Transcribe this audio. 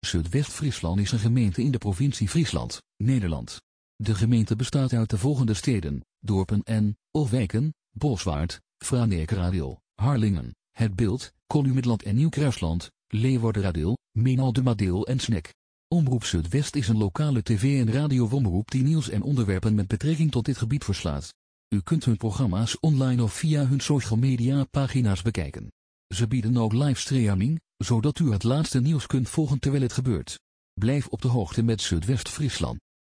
Zuidwest-Friesland is een gemeente in de provincie Friesland, Nederland. De gemeente bestaat uit de volgende steden, dorpen en, of wijken, Boswaard, Franeker Harlingen, Het Beeld, Columidland en Nieuw-Kruisland, Leeuwarden Menal Madeel en Snek. Omroep Zuidwest is een lokale tv- en radio-omroep die nieuws en onderwerpen met betrekking tot dit gebied verslaat. U kunt hun programma's online of via hun social media pagina's bekijken. Ze bieden ook livestreaming, zodat u het laatste nieuws kunt volgen terwijl het gebeurt. Blijf op de hoogte met Zuidwest-Friesland.